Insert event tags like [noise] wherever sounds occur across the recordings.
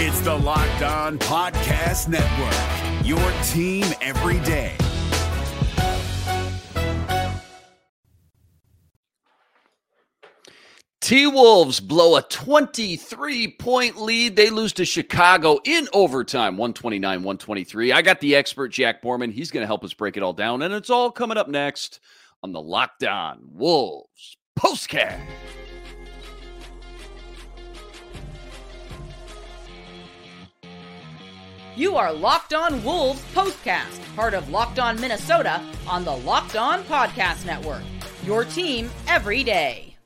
It's the Locked On Podcast Network, your team every day. T Wolves blow a 23 point lead. They lose to Chicago in overtime, 129 123. I got the expert, Jack Borman. He's going to help us break it all down. And it's all coming up next on the Locked On Wolves postcast. You are Locked On Wolves Postcast, part of Locked On Minnesota on the Locked On Podcast Network. Your team every day.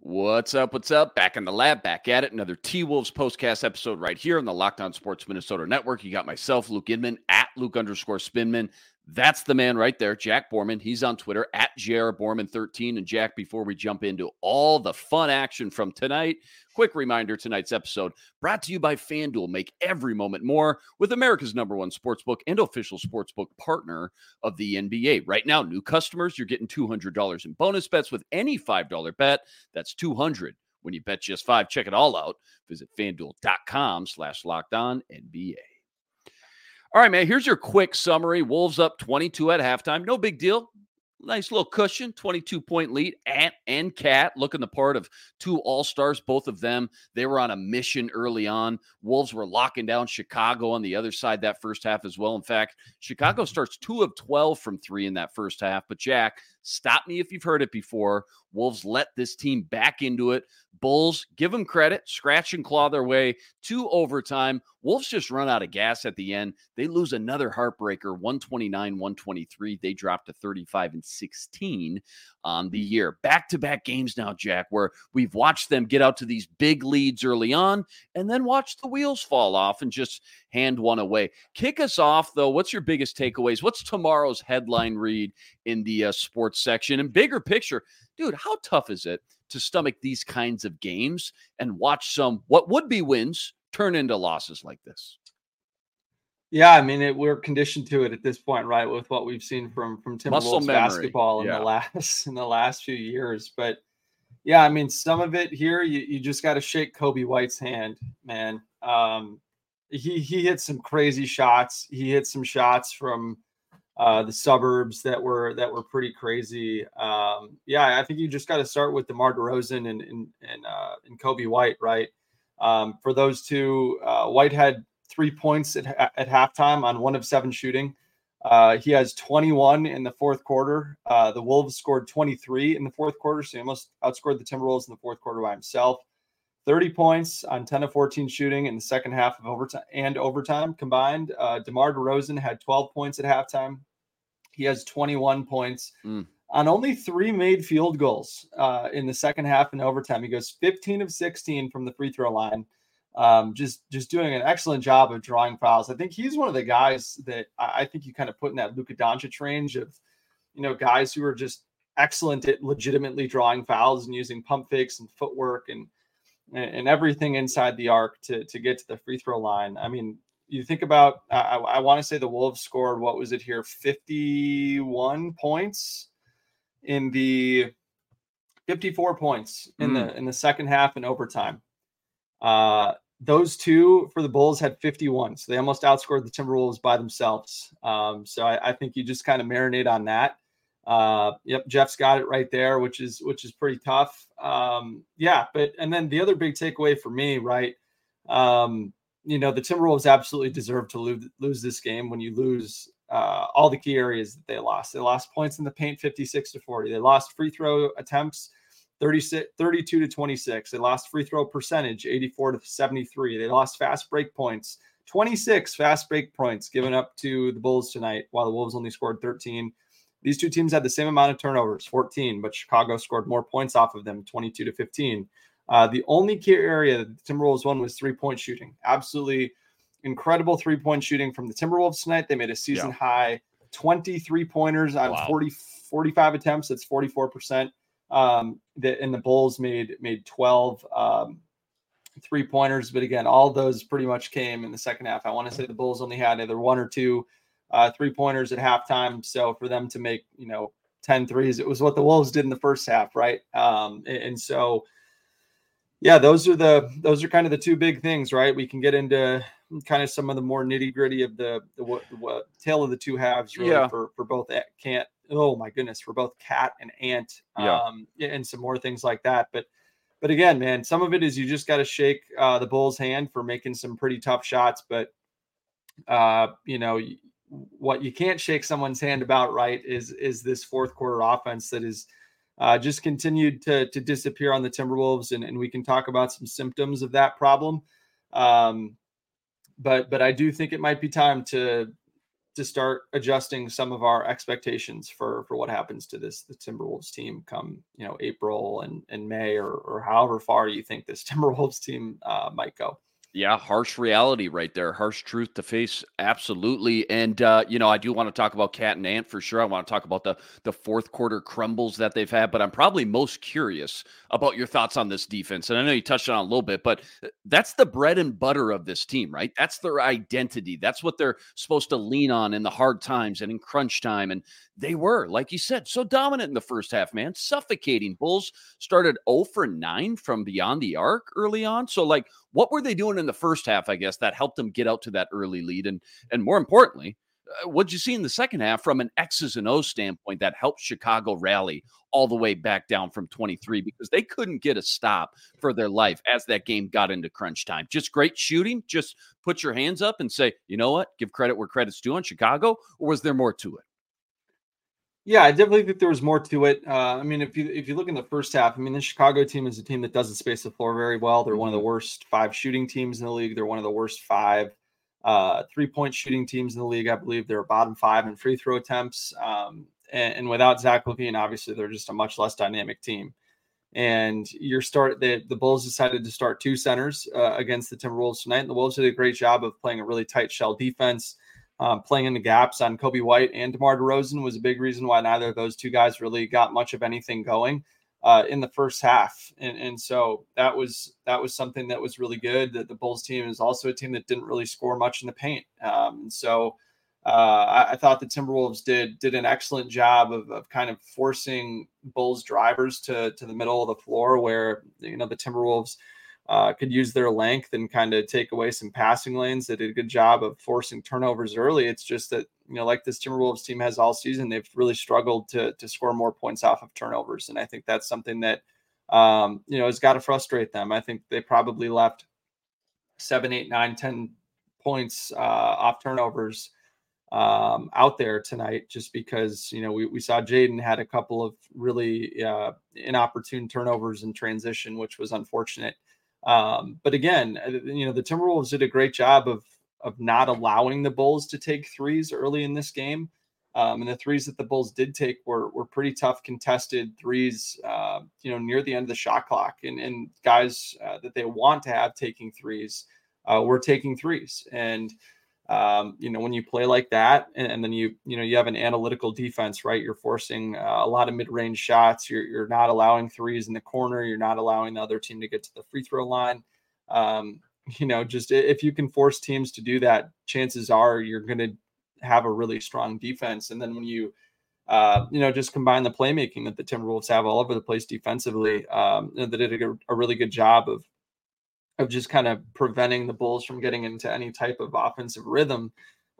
What's up? What's up? Back in the lab, back at it. Another T Wolves Postcast episode right here on the Locked On Sports Minnesota Network. You got myself, Luke Inman, at Luke underscore Spinman. That's the man right there, Jack Borman. He's on Twitter at JR Borman13. And Jack, before we jump into all the fun action from tonight, quick reminder tonight's episode brought to you by FanDuel. Make every moment more with America's number one sportsbook and official sportsbook partner of the NBA. Right now, new customers, you're getting $200 in bonus bets with any $5 bet. That's 200 when you bet just five. Check it all out. Visit fanduel.com slash locked on NBA. All right, man. Here's your quick summary. Wolves up 22 at halftime. No big deal. Nice little cushion, 22 point lead. Ant and Cat looking the part of two All Stars, both of them. They were on a mission early on. Wolves were locking down Chicago on the other side that first half as well. In fact, Chicago starts two of 12 from three in that first half. But Jack, stop me if you've heard it before. Wolves let this team back into it. Bulls, give them credit, scratch and claw their way to overtime. Wolves just run out of gas at the end. They lose another heartbreaker, 129 123. They drop to 35 and 16 on the year. Back to back games now, Jack, where we've watched them get out to these big leads early on and then watch the wheels fall off and just hand one away. Kick us off, though. What's your biggest takeaways? What's tomorrow's headline read in the uh, sports section? And bigger picture, dude, how tough is it to stomach these kinds of games and watch some what would be wins turn into losses like this? Yeah, I mean, it, we're conditioned to it at this point, right? With what we've seen from from Timberwolves basketball in yeah. the last [laughs] in the last few years, but yeah, I mean, some of it here, you, you just got to shake Coby White's hand, man. Um, he he hit some crazy shots. He hit some shots from uh, the suburbs that were that were pretty crazy. Um, yeah, I think you just got to start with DeMar DeRozan and and and, uh, and Coby White, right? Um, for those two, uh, White had three points at, at halftime on one of seven shooting. Uh, he has 21 in the fourth quarter. Uh, the Wolves scored 23 in the fourth quarter, so he almost outscored the Timberwolves in the fourth quarter by himself. 30 points on 10 of 14 shooting in the second half of overtime and overtime combined. Uh, DeMar DeRozan had 12 points at halftime. He has 21 points mm. on only three made field goals uh, in the second half and overtime. He goes 15 of 16 from the free throw line. Um, just just doing an excellent job of drawing fouls. I think he's one of the guys that I think you kind of put in that Luka Doncic range of, you know, guys who are just excellent at legitimately drawing fouls and using pump fakes and footwork and and, everything inside the arc to to get to the free throw line. I mean, you think about I, I want to say the Wolves scored what was it here 51 points in the 54 points in mm. the in the second half and overtime. Uh those two for the Bulls had 51, so they almost outscored the Timberwolves by themselves. Um, so I, I think you just kind of marinate on that. Uh, yep, Jeff's got it right there, which is which is pretty tough. Um, yeah, but and then the other big takeaway for me, right? Um, you know, the Timberwolves absolutely deserve to lose, lose this game when you lose uh, all the key areas that they lost. They lost points in the paint 56 to 40. They lost free throw attempts 36, 32 to 26. They lost free throw percentage 84 to 73. They lost fast break points 26 fast break points given up to the Bulls tonight, while the Wolves only scored 13. These two teams had the same amount of turnovers, 14, but Chicago scored more points off of them, 22 to 15. Uh, the only key area that the Timberwolves won was three point shooting. Absolutely incredible three point shooting from the Timberwolves tonight. They made a season yeah. high 23 pointers on wow. 40, 45 attempts. That's 44%. Um, the, and the Bulls made made 12 um, three pointers. But again, all those pretty much came in the second half. I want to say the Bulls only had either one or two uh, three pointers at halftime. So for them to make, you know, 10 threes, it was what the Wolves did in the first half, right? Um, and, and so, yeah, those are the those are kind of the two big things, right? We can get into kind of some of the more nitty gritty of the the what, what tail of the two halves, really, yeah. for for both can't. Oh my goodness, for both cat and ant, yeah. um, and some more things like that. But but again, man, some of it is you just got to shake uh, the Bulls' hand for making some pretty tough shots. But uh, you know what you can't shake someone's hand about, right? Is is this fourth quarter offense that is uh, just continued to, to disappear on the Timberwolves, and, and we can talk about some symptoms of that problem. Um, but but I do think it might be time to to start adjusting some of our expectations for for what happens to this the Timberwolves team come you know April and and May or or however far you think this [laughs] Timberwolves team uh, might go. Yeah, harsh reality right there. Harsh truth to face. Absolutely. And uh, you know, I do want to talk about Cat and Ant for sure. I want to talk about the the fourth quarter crumbles that they've had, but I'm probably most curious about your thoughts on this defense. And I know you touched on a little bit, but uh, that's the bread and butter of this team, right? That's their identity. That's what they're supposed to lean on in the hard times and in crunch time. And they were, like you said, so dominant in the first half, man. Suffocating. Bulls started 0 for 9 from beyond the arc early on. So, like, what were they doing in the first half, I guess, that helped them get out to that early lead? And and more importantly, uh, what'd you see in the second half from an X's and O's standpoint that helped Chicago rally all the way back down from 23 because they couldn't get a stop for their life as that game got into crunch time. Just great shooting. Just put your hands up and say, you know what? Give credit where credit's due on Chicago, or was there more to it? Yeah, I definitely think there was more to it. Uh, I mean, if you if you look in the first half, I mean, the Chicago team is a team that doesn't space the floor very well. They're one of the mm-hmm. worst five shooting teams in the league. They're one of the worst five uh, three point shooting teams in the league. I believe they're bottom five in free throw attempts. Um, and, and, without Zach LaVine, obviously, they're just a much less dynamic team. And your start, the, the Bulls decided to start two centers uh, against the Timberwolves tonight. And the Wolves did a great job of playing a really tight shell defense um, playing in the gaps on Coby White and DeMar DeRozan was a big reason why neither of those two guys really got much of anything going uh, in the first half. And, and so that was that was something that was really good. That the Bulls team is also a team that didn't really score much in the paint. Um, and so uh, I, I, thought the Timberwolves did did an excellent job of, of kind of forcing Bulls drivers to to the middle of the floor, where you know the Timberwolves uh, could use their length and kind of take away some passing lanes. They did a good job of forcing turnovers early. It's just that you know, like this Timberwolves team has all season, they've really struggled to to score more points off of turnovers, and I think that's something that um, you know has got to frustrate them. I think they probably left seven, eight, nine, ten points uh, off turnovers um, out there tonight just because you know we, we saw Jaden had a couple of really uh, inopportune turnovers in transition, which was unfortunate. Um, but again, uh, you know, the Timberwolves did a great job of of not allowing the Bulls to take threes early in this game. Um, and the threes that the Bulls did take were were pretty tough contested threes, uh, you know, near the end of the shot clock. And and guys uh, that they want to have taking threes uh, were taking threes. And um, you know, when you play like that, and, and, then you, you know, you have an analytical defense, right? You're forcing uh, a lot of mid-range shots. You're, you're not allowing threes in the corner. You're not allowing the other team to get to the free throw line. Um, [laughs] you know, just if you can force teams to do that, chances are you're going to have a really strong defense. And then when you, uh, you know, just combine the playmaking that the Timberwolves have all over the place defensively, um, they did a, a really good job of of just kind of preventing the Bulls from getting into any type of offensive rhythm.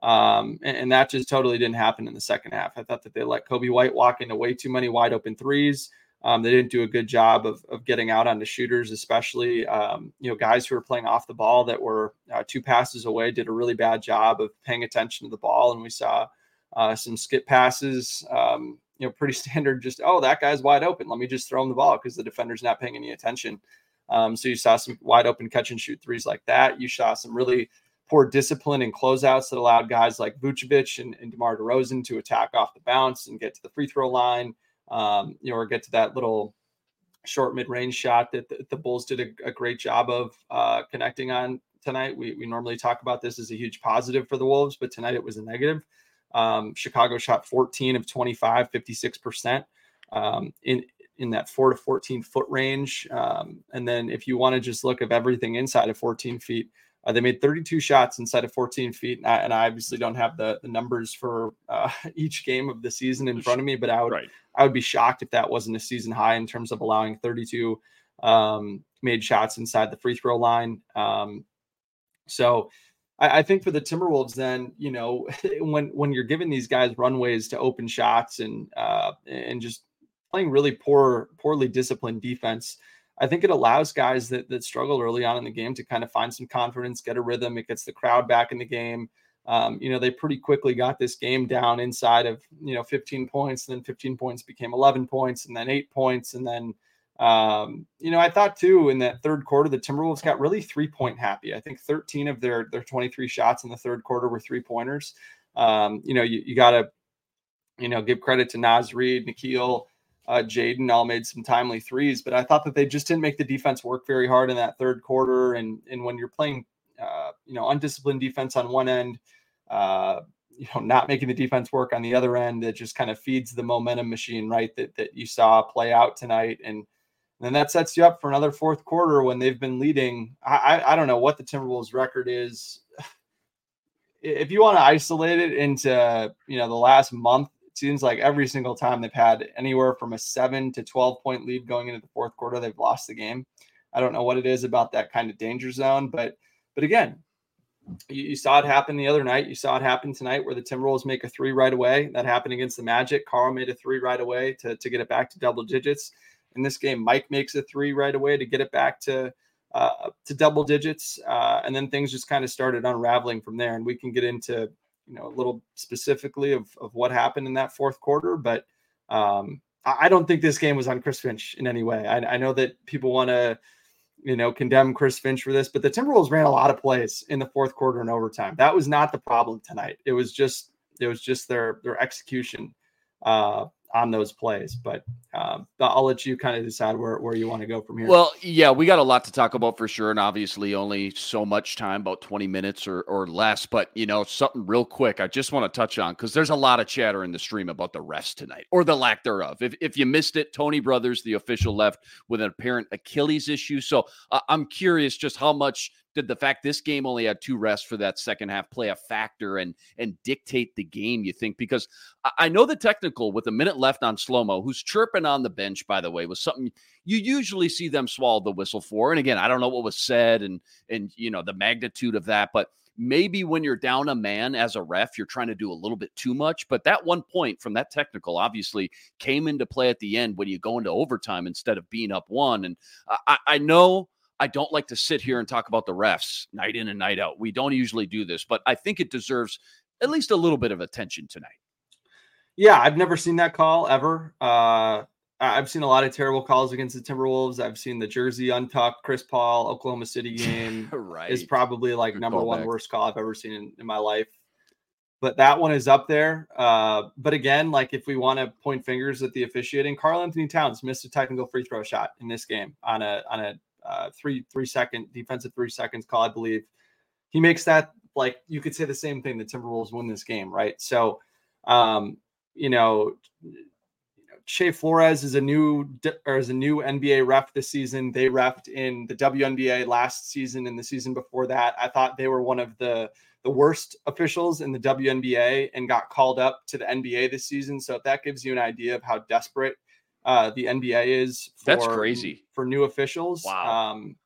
Um, and, and, that just totally didn't happen in the second half. I thought that they let Coby White walk into way too many wide open threes. Um, they didn't do a good job of, of getting out onto shooters, especially um, you know guys who were playing off the ball that were uh, two passes away. Did a really bad job of paying attention to the ball, and we saw uh, some skip passes. Um, you know, pretty [laughs] standard. Just oh, that guy's wide open. Let me just throw him the ball because the defender's not paying any attention. Um, so you saw some wide open catch and shoot threes like that. You saw some really poor discipline and closeouts that allowed guys like Vucevic and, and DeMar DeRozan to attack off the bounce and get to the free throw line, um, you know, or get to that little short mid range shot that the, the Bulls did a, a, great job of uh, connecting on tonight. We, we normally talk about this as a huge positive for the Wolves, but tonight it was a negative. Um, Chicago shot 14 of 25, 56%. Um, in in that four to 14 foot range. Um, and then if you want to just look at everything inside of 14 feet, uh, they made 32 shots inside of 14 feet. And I, and I obviously don't have the, the numbers for uh, [laughs] each game of the season in front of me, but I would, right. I would be shocked if that wasn't a season high in terms of allowing 32 um, made shots inside the free throw line. Um, so I, I, think for the Timberwolves, then you know [laughs] when when you're giving these guys runways to open shots and uh, and just playing really poor, poorly disciplined defense. I think it allows guys that that struggle early on in the game to kind of find some confidence, get a rhythm. It gets the crowd back in the game. Um, you know, they pretty quickly got this game down inside of you know 15 points, and then 15 points became 11 points, and then eight points, and then um, you know, I thought too in that third quarter, the Timberwolves got really three point happy. I think 13 of their their 23 shots in the third quarter were three pointers. Um, you know, you, you got to, you know, give credit to Naz Reid, Nickeil, uh, Jaden all made some timely threes, but I thought that they just didn't make the defense work very hard in that third quarter. And and when you're playing, uh, you know, undisciplined defense on one end, uh, you know, not making the defense work on the other end, it just kind of feeds the momentum machine, right? That that you saw play out tonight, and then that sets you up for another fourth quarter when they've been leading. I I, I don't know what the Timberwolves record is. [sighs] If you want to isolate it into you know the last month seems like every single time they've had anywhere from a seven to 12 point lead going into the fourth quarter, they've lost the game. I don't know what it is about that kind of danger zone, but but again, you, you, saw it happen the other night. You saw it happen tonight where the Timberwolves make a three right away. That happened against the Magic. Karl made a three right away to, to get it back to double digits. In this game, Mike makes a three right away to get it back to uh, to double digits, uh, and then things just kind of started unraveling from there. And we can get into you know a little specifically of, of what happened in that fourth quarter, but um, I, don't think this game was on Chris Finch in any way. I, I know that people want to you know condemn Chris Finch for this, but the Timberwolves ran a lot of plays in the fourth quarter and overtime. That was not the problem tonight. It was just it was just their their execution uh, on those plays. But um, I'll let you kind of decide where, where you want to go from here. Well, yeah, we got a lot to talk about for sure. And obviously, only so much time, about 20 minutes or, or less. But, you know, something real quick I just want to touch on because there's a lot of chatter in the stream about the rest tonight or the lack thereof. If, if you missed it, Tony Brothers, the official, left with an apparent Achilles issue. So uh, I'm curious just how much did the fact this game only had two rests for that second half play a factor and and dictate the game? You think because I know the technical with a minute left on slow mo, who's chirping on the bench by the way, was something you usually see them swallow the whistle for. And again, I don't know what was said and and you know the magnitude of that, but maybe when you're down a man as a ref, you're trying to do a little bit too much. But that one point from that technical obviously came into play at the end when you go into overtime instead of being up one. And I, I know I don't like to sit here and talk about the refs night in and night out. We don't usually do this, but I think it deserves at least a little bit of attention tonight. Yeah, I've never seen that call ever. Uh, I've seen a lot of terrible calls against the Timberwolves. I've seen the Jersey untucked Chris Paul Oklahoma City game. [laughs] right, is probably like Good number one back. worst call I've ever seen in, in, my life. But that one is up there. Uh, but again, like if we want to point fingers at the officiating, Karl-Anthony Towns missed a technical free throw shot in this game on a on a uh, three three second defensive three seconds call, I believe. He makes that like you could say the same thing. The Timberwolves win this game, right? So, um, you know, Che Flores is a new or is a new NBA ref this season. They refed in the WNBA last season and the season before that. I thought they were one of the the worst officials in the WNBA and got called up to the NBA this season. So if that gives you an idea of how desperate uh, the NBA is. For, that's crazy for new officials. Wow. Um,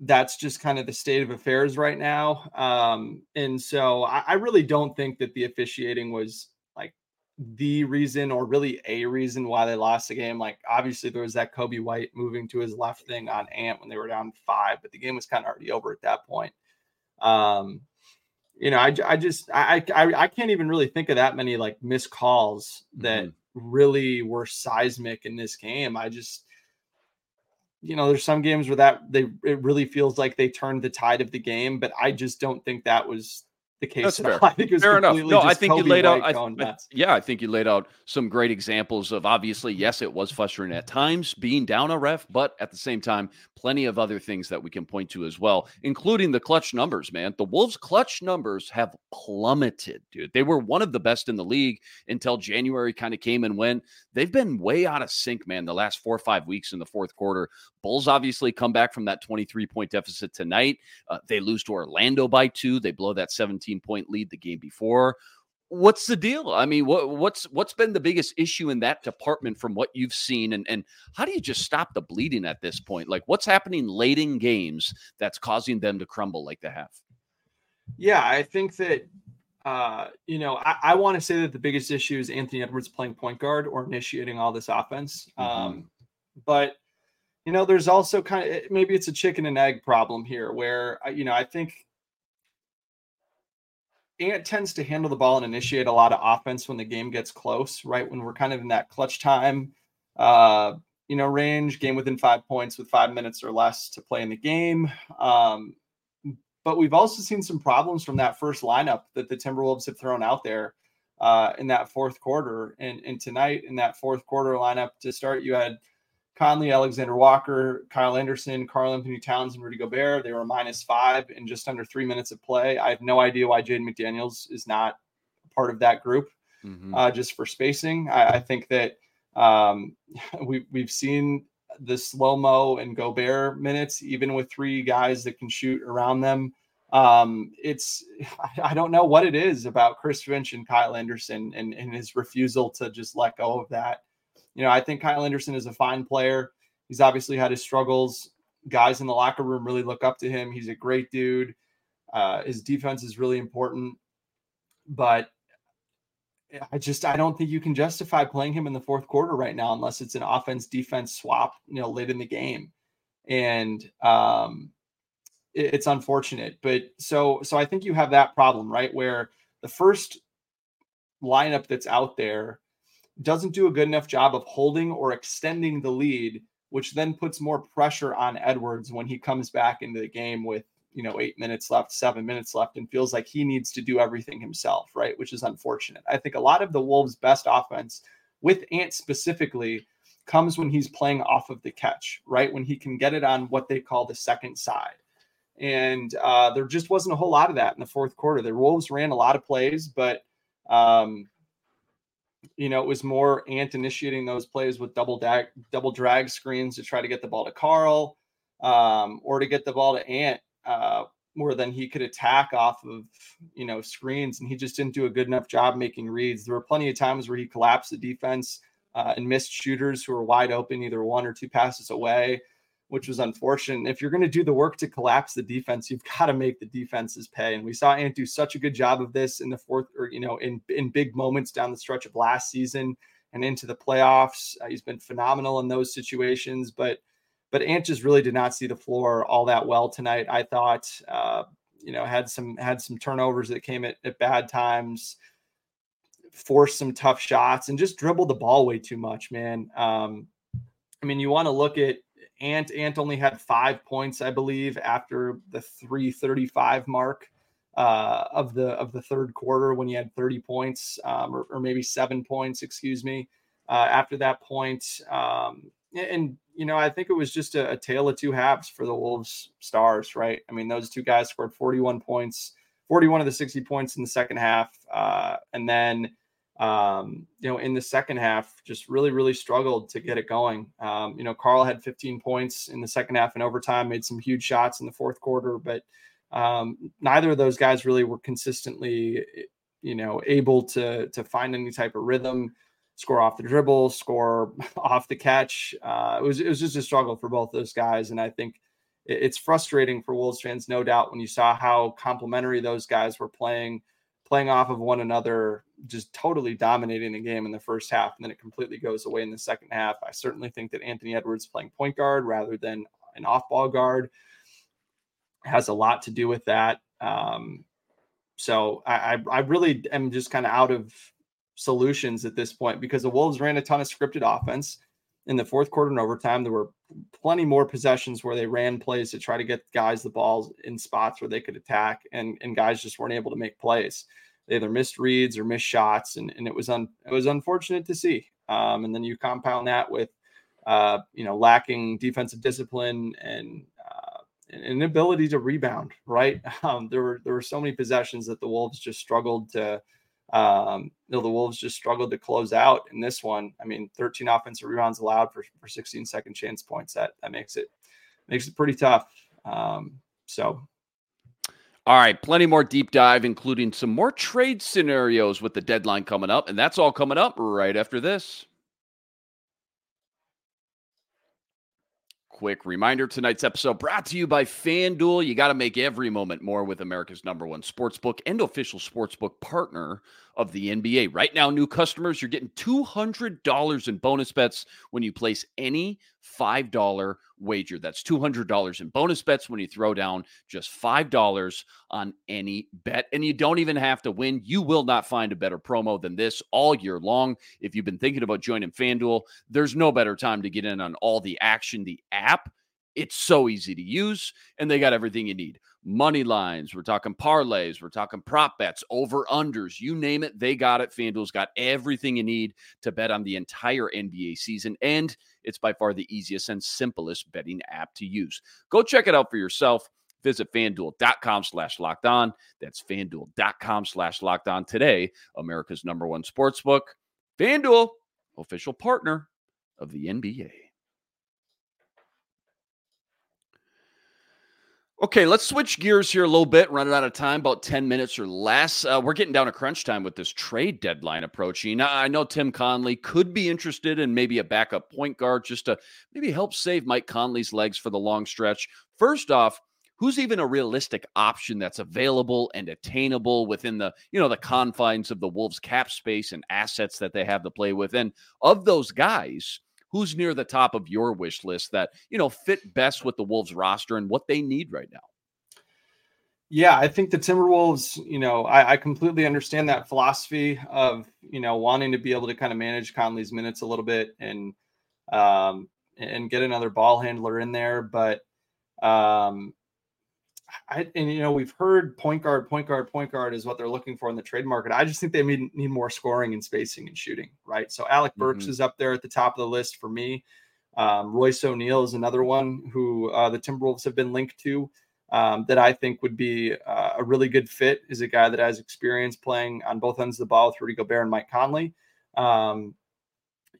that's just kind of the state of affairs right now. Um, and so I, I really don't think that the officiating was like the reason or really a reason why they lost the game. Like obviously there was that Coby White moving to his left thing on Ant when they were down five, but the game was kind of already over at that point. Um, you know, I, I just I, I I can't even really think of that many like missed calls that mm-hmm really were seismic in this game. I just, you know, there's some games where that they it really feels like they turned the tide of the game, but I just don't think that was the case. That's fair. [laughs] I think fair enough. No, I think Coby you laid out. I, I, yeah, I think you laid out some great examples of obviously, yes, it was frustrating at times being down a ref, but at the same time, plenty of other things that we can point to as well, including the clutch numbers. Man, the Wolves' clutch numbers have plummeted, dude. They were one of the best in the league until January kind of came and went. They've been way out of sync, man. The last four or five weeks in the fourth quarter. Bulls obviously come back from that 23 point deficit tonight. Uh, they lose to Orlando by two. They blow that 17 point lead the game before. what's the deal? I mean, what, what's what's been the biggest issue in that department from what you've seen, and and how do you just stop the bleeding at this point? Like, what's happening late in games that's causing them to crumble like they have? Yeah, I think that uh, you know I, I want to say that the biggest issue is Anthony Edwards playing point guard or initiating all this offense, mm-hmm. um, but you know there's also kind of maybe it's a chicken and egg problem here where uh, you know I think Ant tends to handle the ball and initiate a lot of offense when the game gets close, right? When we're kind of in that clutch time, uh, you know, range, game within five points with five minutes or less to play in the game. Um, but we've also seen some problems from that first lineup that the Timberwolves have thrown out there uh, in that fourth quarter. And, and tonight, in that fourth quarter lineup to start, you had Conley, Alexander Walker, Kyle Anderson, Karl-Anthony Towns, and Rudy Gobert. They were minus five in just under three minutes of play. I have no idea why Jaden McDaniels is not part of that group, mm-hmm. uh, just for spacing. I, I think that um, [laughs] we, we've seen the slow mo and Gobert minutes, even with three guys that can shoot around them. Um, it's [laughs] I don't know what it is about Chris Finch and Kyle Anderson and, and his refusal to just let go of that you know, I think Kyle Anderson is a fine player. He's obviously had his struggles. Guys in the locker room really look up to him. He's a great dude. Uh, his defense is really important, but I just I don't think you can justify playing him in the fourth quarter right now unless it's an offense defense swap, you know, late in the game, and um, it, it's unfortunate. But so so I think you have that problem right where the first lineup that's out there doesn't do a good enough job of holding or extending the lead, which then puts more pressure on Edwards when he comes back into the game with, you know, eight minutes left, seven minutes left, and feels like he needs to do everything himself, right? Which is unfortunate. I think a lot of the Wolves' best offense with Ant specifically comes when he's playing off of the catch, right? When he can get it on what they call the second side. And uh, there just wasn't a whole lot of that in the fourth quarter. The Wolves ran a lot of plays, but um, you know, it was more Ant initiating those plays with double drag, double drag screens to try to get the ball to Karl um, or to get the ball to Ant, uh, more than he could attack off of, you know, screens. And he just didn't do a good enough job making reads. There were plenty of times where he collapsed the defense uh, and missed shooters who were wide open, either one or two passes away which was unfortunate. If you're going to do the work to collapse the defense, you've [laughs] got to make the defenses pay. And we saw Ant do such a good job of this in the fourth, or you know, in in big moments down the stretch of last season and into the playoffs. Uh, he's been phenomenal in those situations, but but Ant just really did not see the floor all that well tonight. I thought, uh, you know, had some had some turnovers that came at, at bad times forced some tough shots and just dribbled the ball way too much, man. Um, I mean, you want to look at Ant Ant only had five points, I believe, after the 335 mark uh, of the of the third quarter when he had 30 points, um, or, or, maybe seven points, excuse me. Uh, after that point, um, and you know, I think it was just a, a, tale of two halves for the Wolves stars, right? I mean, those two guys scored 41 points, 41 of the 60 points in the second half, uh, and then um, you know, in the second half, just really, really struggled to get it going. Um, you know, Karl had 15 points in the second half and overtime, made some huge shots in the fourth quarter, but um, neither of those guys really were consistently, you know, able to to find any type of rhythm, score off the dribble, score [laughs] off the catch. Uh, it was it was just a struggle for both those guys, and I think it's frustrating for Wolves fans, no doubt, when you saw how complementary those guys were playing playing off of one another, just totally dominating the game in the first half, and then it completely goes away in the second half. I certainly think that Anthony Edwards playing point guard rather than an off-ball guard has a lot to do with that. Um, so I, I really am just kind of out of solutions at this point because the Wolves ran a ton of scripted offense in the fourth quarter and overtime. There were plenty more possessions where they ran plays to try to get guys the balls in spots where they could attack, and and guys just weren't able to make plays. They either missed reads or missed shots, and, and it was un, it was unfortunate to see. Um, and then you compound that with uh, you know lacking defensive discipline and uh, an ability to rebound. Right, [laughs] um, there were there were so many possessions that the Wolves just struggled to um, you know, the Wolves just struggled to close out in this one. I mean, 13 offensive rebounds allowed for, for 16 second chance points. That that makes it makes it pretty tough. Um, so All right, plenty more deep dive, including some more trade scenarios with the deadline coming up. And that's all coming up right after this. Quick reminder tonight's episode brought to you by FanDuel. You got to make every moment more with America's number one sportsbook and official sportsbook partner of the NBA. Right now, new customers, you're getting $200 in bonus bets when you place any $5 wager. That's $200 in bonus bets when you throw down just $5 on any bet. And you don't even have to win. You will not find a better promo than this all year long. If you've been thinking about joining FanDuel, there's no better time to get in on all the action. The app, it's so easy to use, and they got everything you need money lines, we're talking parlays, we're talking prop bets, over unders, you name it, they got it. FanDuel's got everything you need to bet on the entire NBA season, and it's by far the easiest and simplest betting app to use. Go check it out for yourself. Visit fanduel.com slash locked on. That's fanduel.com slash locked on today. America's number one sports book. FanDuel, official partner of the NBA. Okay, let's switch gears here a little bit. Running out of time, about 10 minutes or less. Uh, we're getting down to crunch time with this trade deadline approaching. I know Tim Connelly could be interested in maybe a backup point guard just to maybe help save Mike Conley's legs for the long stretch. First off, who's even a realistic option that's available and attainable within the you know the confines of the Wolves cap space and assets that they have to play with? And of those guys, who's near the top of your wish list that you know fit best with the Wolves roster and what they need right now? Yeah, I think the Timberwolves, you know, I, I, completely understand that philosophy of, you know, wanting to be able to kind of manage Conley's minutes a little bit and um and get another ball handler in there. But um I, and you know we've heard point guard, point guard, point guard is what they're looking for in the trade market. I just think they need, need more scoring and spacing and shooting, right? So Alec Burks mm-hmm. is up there at the top of the list for me. Um, Royce O'Neale is another one who uh, the Timberwolves have been linked to um, that I think would be uh, a really good fit. Is a guy that has experience playing on both ends of the ball with Rudy Gobert and Mike Conley. Um,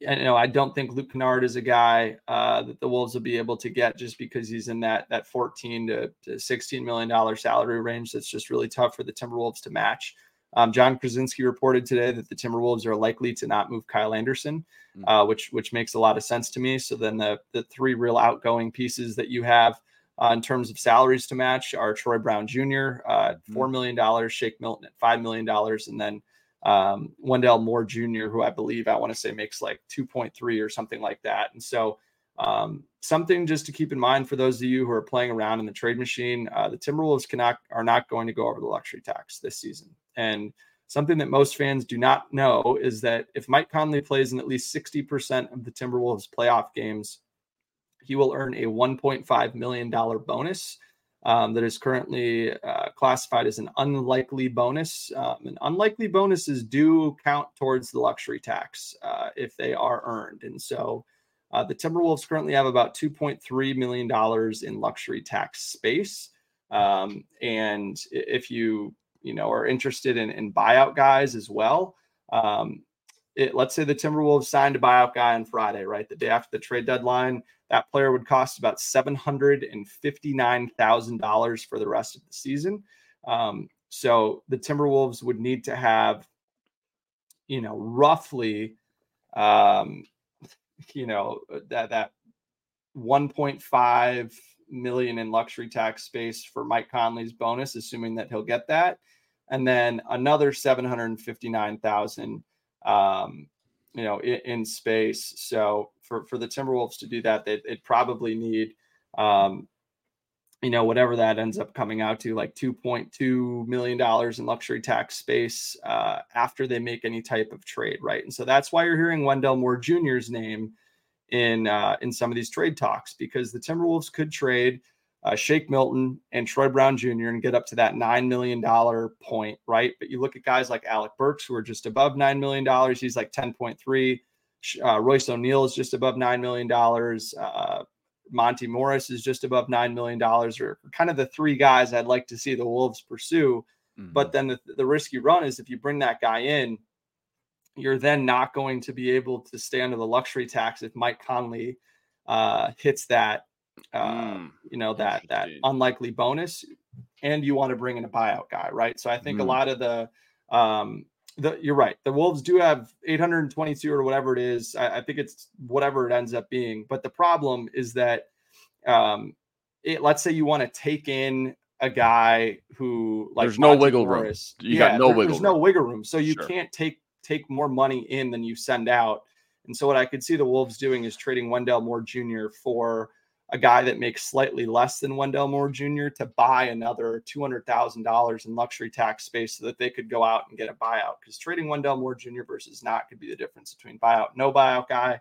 you know, I don't think Luke Kennard is a guy uh, that the Wolves will be able to get just because he's in that that 14 to, to 16 million dollar salary range. That's just really tough for the Timberwolves to match. Um, Jon Krawczynski reported today that the Timberwolves are likely to not move Kyle Anderson, mm. uh, which which makes a lot of sense to me. So then the the three real outgoing pieces that you have uh, in terms of salaries to match are Troy Brown Jr. Uh, four mm. million dollars, Shake Milton at five million dollars, and then um, Wendell Moore Jr., who I believe I want to say makes like 2.3 or something like that. And so, um, something just to keep in mind for those of you who are playing around in the trade machine, uh, the Timberwolves cannot are not going to go over the luxury tax this season. And something that most fans do not know is that if Mike Conley plays in at least 60% of the Timberwolves playoff games, he will earn a $1.5 million bonus um, that is currently uh, classified as an unlikely bonus. Um, and unlikely bonuses do count towards the luxury tax uh, if they are earned. And so uh, the Timberwolves currently have about $2.3 million in luxury tax space. Um, and if you you know are interested in, in buyout guys as well, um, it, let's say the Timberwolves signed a buyout guy on Friday, right? The day after the trade deadline, that player would cost about $759,000 for the rest of the season. Um, so the Timberwolves would need to have, you know, roughly, um, you know, that, that 1.5 million in luxury tax space for Mike Conley's bonus, assuming that he'll get that. And then another 759,000 um, you know, in, in, space. So for for the Timberwolves to do that, they'd, they'd probably need, um, you know, whatever that ends up coming out to, like two point two million dollars in luxury tax space uh, after they make any type of trade, right? And so that's why you're hearing Wendell Moore Jr.'s name in uh, in some of these trade talks because the Timberwolves could trade uh, Shake Milton and Troy Brown Jr. and get up to that $9 million point, right? But you look at guys like Alec Burks, who are just above $9 million. He's like 10.3. Uh, Royce O'Neale is just above $9 million. Uh, Monte Morris is just above $9 million, or kind of the three guys I'd like to see the Wolves pursue. Mm-hmm. But then the, the risk you run is if you bring that guy in, you're then not going to be able to stay under the luxury tax if Mike Conley uh, hits that uh, mm, you know that that unlikely bonus and you want to bring in a buyout guy, right? So I think mm. a lot of the um, the, you're right. The Wolves do have 822 or whatever it is. I, I, think it's whatever it ends up being. But the problem is that, um, it, let's say you want to take in a guy who like there's no wiggle Morris. room. You yeah, got no there, wiggle. There's room. no wiggle room, so you sure. can't take take more money in than you send out. And so what I could see the Wolves doing is trading Wendell Moore Jr. for a guy that makes slightly less than Wendell Moore Jr. to buy another $200,000 in luxury tax space so that they could go out and get a buyout. Because trading Wendell Moore Jr. versus not could be the difference between buyout, no buyout guy.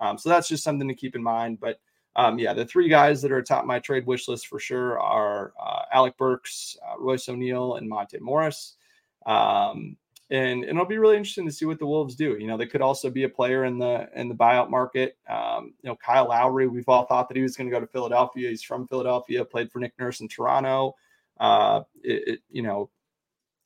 Um, so that's just something to keep in mind. But um, yeah, the three guys that are atop my trade wish list for sure are uh, Alec Burks, uh, Royce O'Neale, and Monte Morris. Um, and, and it'll be really interesting to see what the Wolves do. You know, they could also be a player in the in the buyout market. Um, you know, Kyle Lowry, we've all thought that he was going to go to Philadelphia. He's from Philadelphia, played for Nick Nurse in Toronto. Uh, it, it, you know,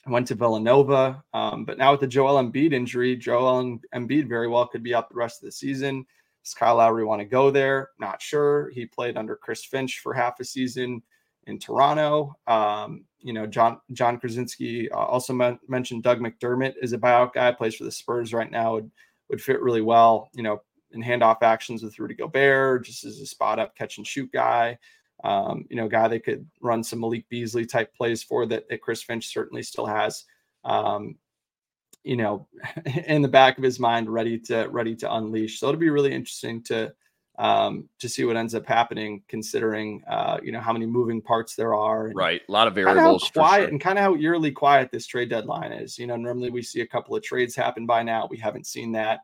went to Villanova, um, but now with the Joel Embiid injury, Joel Embiid very well could be out the rest of the season. Does Kyle Lowry want to go there? Not sure. He played under Chris Finch for half a season in Toronto. Um, you know, John Jon Krawczynski uh, also men- mentioned Doug McDermott is a buyout guy, plays for the Spurs right now, would, would fit really well, you know, in handoff actions with Rudy Gobert, just as a spot up catch and shoot guy. Um, you know, guy that could run some Malik Beasley type plays for that, that Chris Finch certainly still has. Um, you know, [laughs] in the back of his mind, ready to ready to unleash. So it'll be really interesting to um, to see what ends up happening, considering uh, you know how many moving parts there are. right, a lot of variables. quiet sure. and kind of how eerily quiet this trade deadline is. You know, normally we see a couple of trades happen by now. We haven't seen that,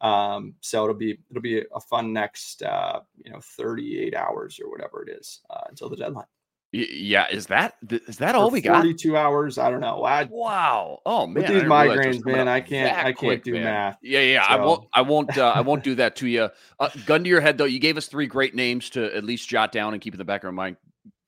um, so it'll be it'll be a fun next uh, you know 38 hours or whatever it is uh, until the deadline. Yeah, is that is that all we got? Forty-two hours. I don't know. I, wow. Oh man, with these migraines, man, I can't. I can't quick, do man. math. Yeah, yeah. So. I won't. I won't. Uh, I won't [laughs] do that to you. Uh, gun to your head, though. You gave us three great names to at least jot down and keep in the back of our mind.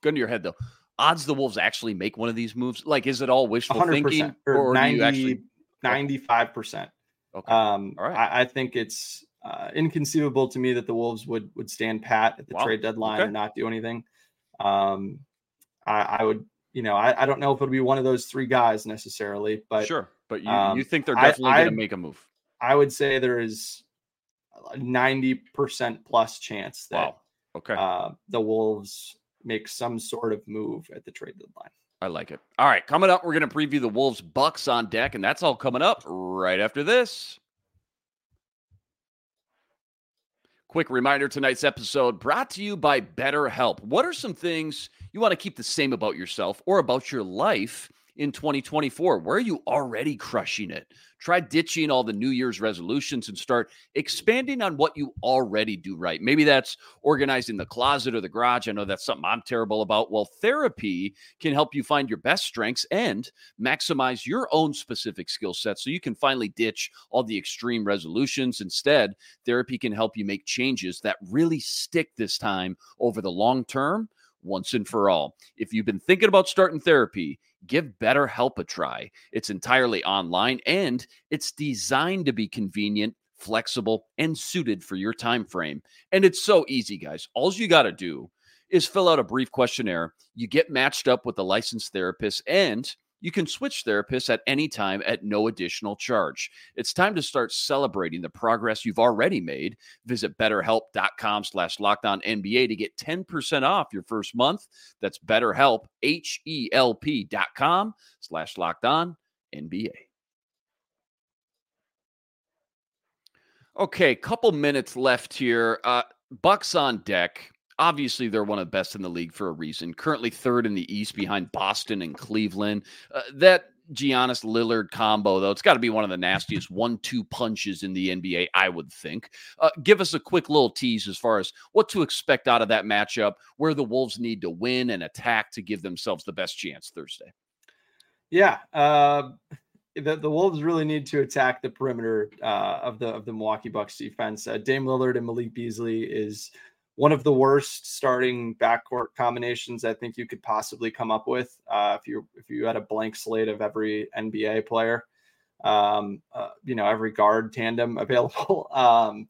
Gun to your head, though. Odds the Wolves actually make one of these moves. Like, is it all wishful thinking, or, or 90, actually? Ninety-five percent. Okay. Um, all right. I, I think it's uh, inconceivable to me that the Wolves would would stand pat at the wow. trade deadline okay. and not do anything. Um, I, I would, you know, I, I, don't know if it'll be one of those three guys necessarily, but sure. But you, um, you think they're definitely going to make a move? I would say there is a ninety percent plus chance that wow. okay uh, the Wolves make some sort of move at the trade deadline. I like it. All right, coming up, we're going to preview the Wolves Bucks on deck, and that's all coming up right after this. Quick reminder tonight's episode brought to you by BetterHelp. What are some things you want to keep the same about yourself or about your life in 2024? Where are you already crushing it? Try ditching all the New Year's resolutions and start expanding on what you already do right. Maybe that's organizing the closet or the garage. I know that's something I'm terrible about. Well, therapy can help you find your best strengths and maximize your own specific skill set so you can finally ditch all the extreme resolutions. Instead, therapy can help you make changes that really stick this time over the long term once and for all. If you've been thinking about starting therapy, give BetterHelp a try. It's entirely online and it's designed to be convenient, flexible, and suited for your time frame. And it's so easy, guys. All you got to do is fill out a brief questionnaire. You get matched up with a licensed therapist and you can switch therapists at any time at no additional charge. It's time to start celebrating the progress you've already made. Visit betterhelp.com slash NBA to get 10% off your first month. That's betterhelp, H-E-L-P dot com slash locked on NBA. Okay, couple minutes left here. Uh, Bucks on deck obviously they're one of the best in the league for a reason. Currently third in the East behind Boston and Cleveland. Uh, that Giannis Lillard combo, though, it's got to be one of the nastiest one-two punches in the NBA, I would think. Uh, give us a quick little tease as far as what to expect out of that matchup, where the Wolves need to win and attack to give themselves the best chance Thursday. Yeah, uh, the, the Wolves really need to attack the perimeter uh, of the of the Milwaukee Bucks defense. Uh, Dame Lillard and Malik Beasley is one of the worst starting backcourt combinations I think you could possibly come up with uh, if you if you had a blank slate of every NBA player, um, uh, you know every guard tandem [laughs] available. Um,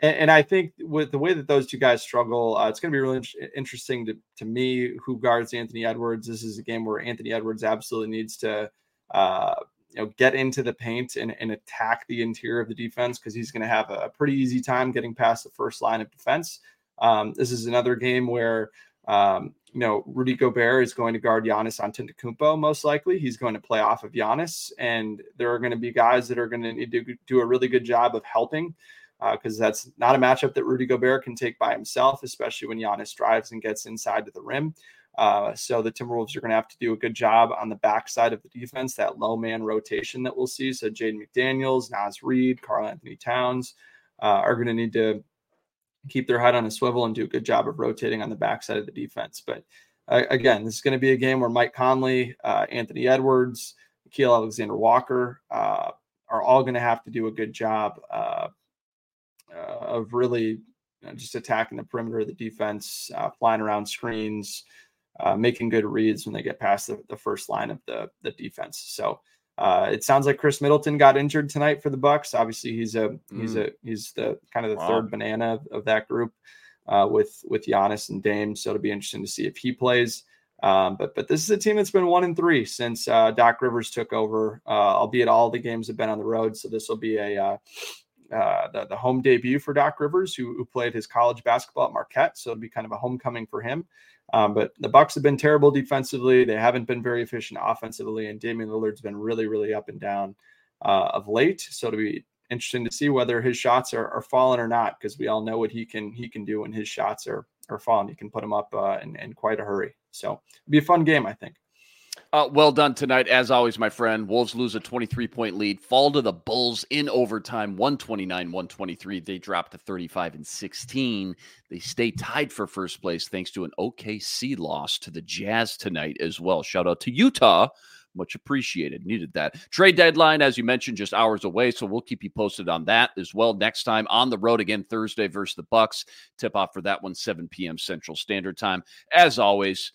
and, and, I think with the way that those two guys struggle, uh, it's going to be really interesting to, to me who guards Anthony Edwards. This is a game where Anthony Edwards absolutely needs to, uh, you know, get into the paint and, and attack the interior of the defense because he's going to have a, pretty easy time getting past the first line of defense. Um, this is another game where um, you know, Rudy Gobert is going to guard Giannis Antetokounmpo most likely. He's going to play off of Giannis, and there are going to be guys that are going to need to do a really good job of helping because uh, that's not a matchup that Rudy Gobert can take by himself, especially when Giannis drives and gets inside to the rim. Uh, so the Timberwolves are going to have to do a good job on the backside of the defense, that low man rotation that we'll see. So Jaden McDaniels, Naz Reid, Karl-Anthony Towns uh, are going to need to keep their head on a swivel and do a good job of rotating on the backside of the defense. But uh, again, this is going to be a game where Mike Conley, uh, Anthony Edwards, Nickeil Alexander Walker uh, are all going to have to do a good job uh, of really you know, just attacking the perimeter of the defense, uh, flying around screens, uh, making good reads when they get past the, the first line of the, the defense. So uh, it sounds like Khris Middleton got injured tonight for the Bucks. Obviously, he's a mm. he's a he's the kind of the wow. third banana of, of that group uh, with with Giannis and Dame. So it'll be interesting to see if he plays. Um, but but this is a team that's been one in three since uh, Doc Rivers took over. Uh, albeit all the games have been on the road, so this will be a uh, uh, the, the home debut for Doc Rivers, who, who, played his college basketball at Marquette. So it'll be kind of a homecoming for him. Um, but the Bucks have been terrible defensively. They haven't been very efficient offensively, and Damian Lillard's been really, really up and down uh, of late. So it'll be interesting to see whether his shots are, are falling or not, because we all know what he can he can do when his shots are are falling. He can put them up uh, in, in quite a hurry. So it'll be a fun game, I think. Uh, well done tonight, as always, my friend. Wolves lose a 23 point lead, fall to the Bulls in overtime, 129 123. They drop to 35 and 16. They stay tied for first place thanks to an OKC loss to the Jazz tonight as well. Shout out to Utah. Much appreciated. Needed that. Trade deadline, as you mentioned, just hours away. So we'll keep you posted on that as well. Next time on the road again, Thursday versus the Bucks. Tip off for that one, 7 p.m. Central Standard Time. As always,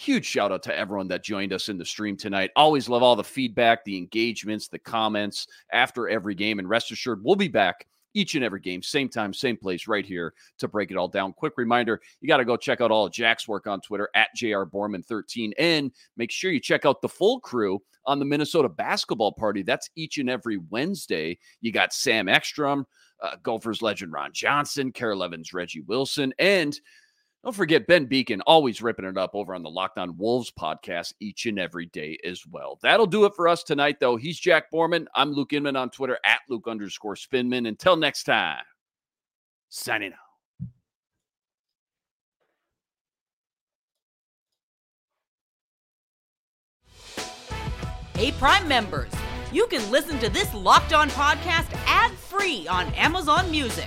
Huge shout out to everyone that joined us in the stream tonight. Always love all the feedback, the engagements, the comments after every game. And rest assured, we'll be back each and every game, same time, same place, right here to break it all down. Quick reminder you got to go check out all of Jack's work on Twitter at JRBorman13 and make sure you check out the full crew on the Minnesota basketball party. That's each and every Wednesday. You got Sam Ekstrom, uh, Gophers legend Ron Johnson, Carol Evans, Reggie Wilson, and don't forget Ben Beacon, always ripping it up over on the Locked On Wolves podcast each and every day as well. That'll do it for us tonight, though. He's Jack Borman. I'm Luke Inman on Twitter at Luke underscore Spinman. Until next time, signing out. Hey, Prime members, you can listen to this Locked On podcast ad free on Amazon Music.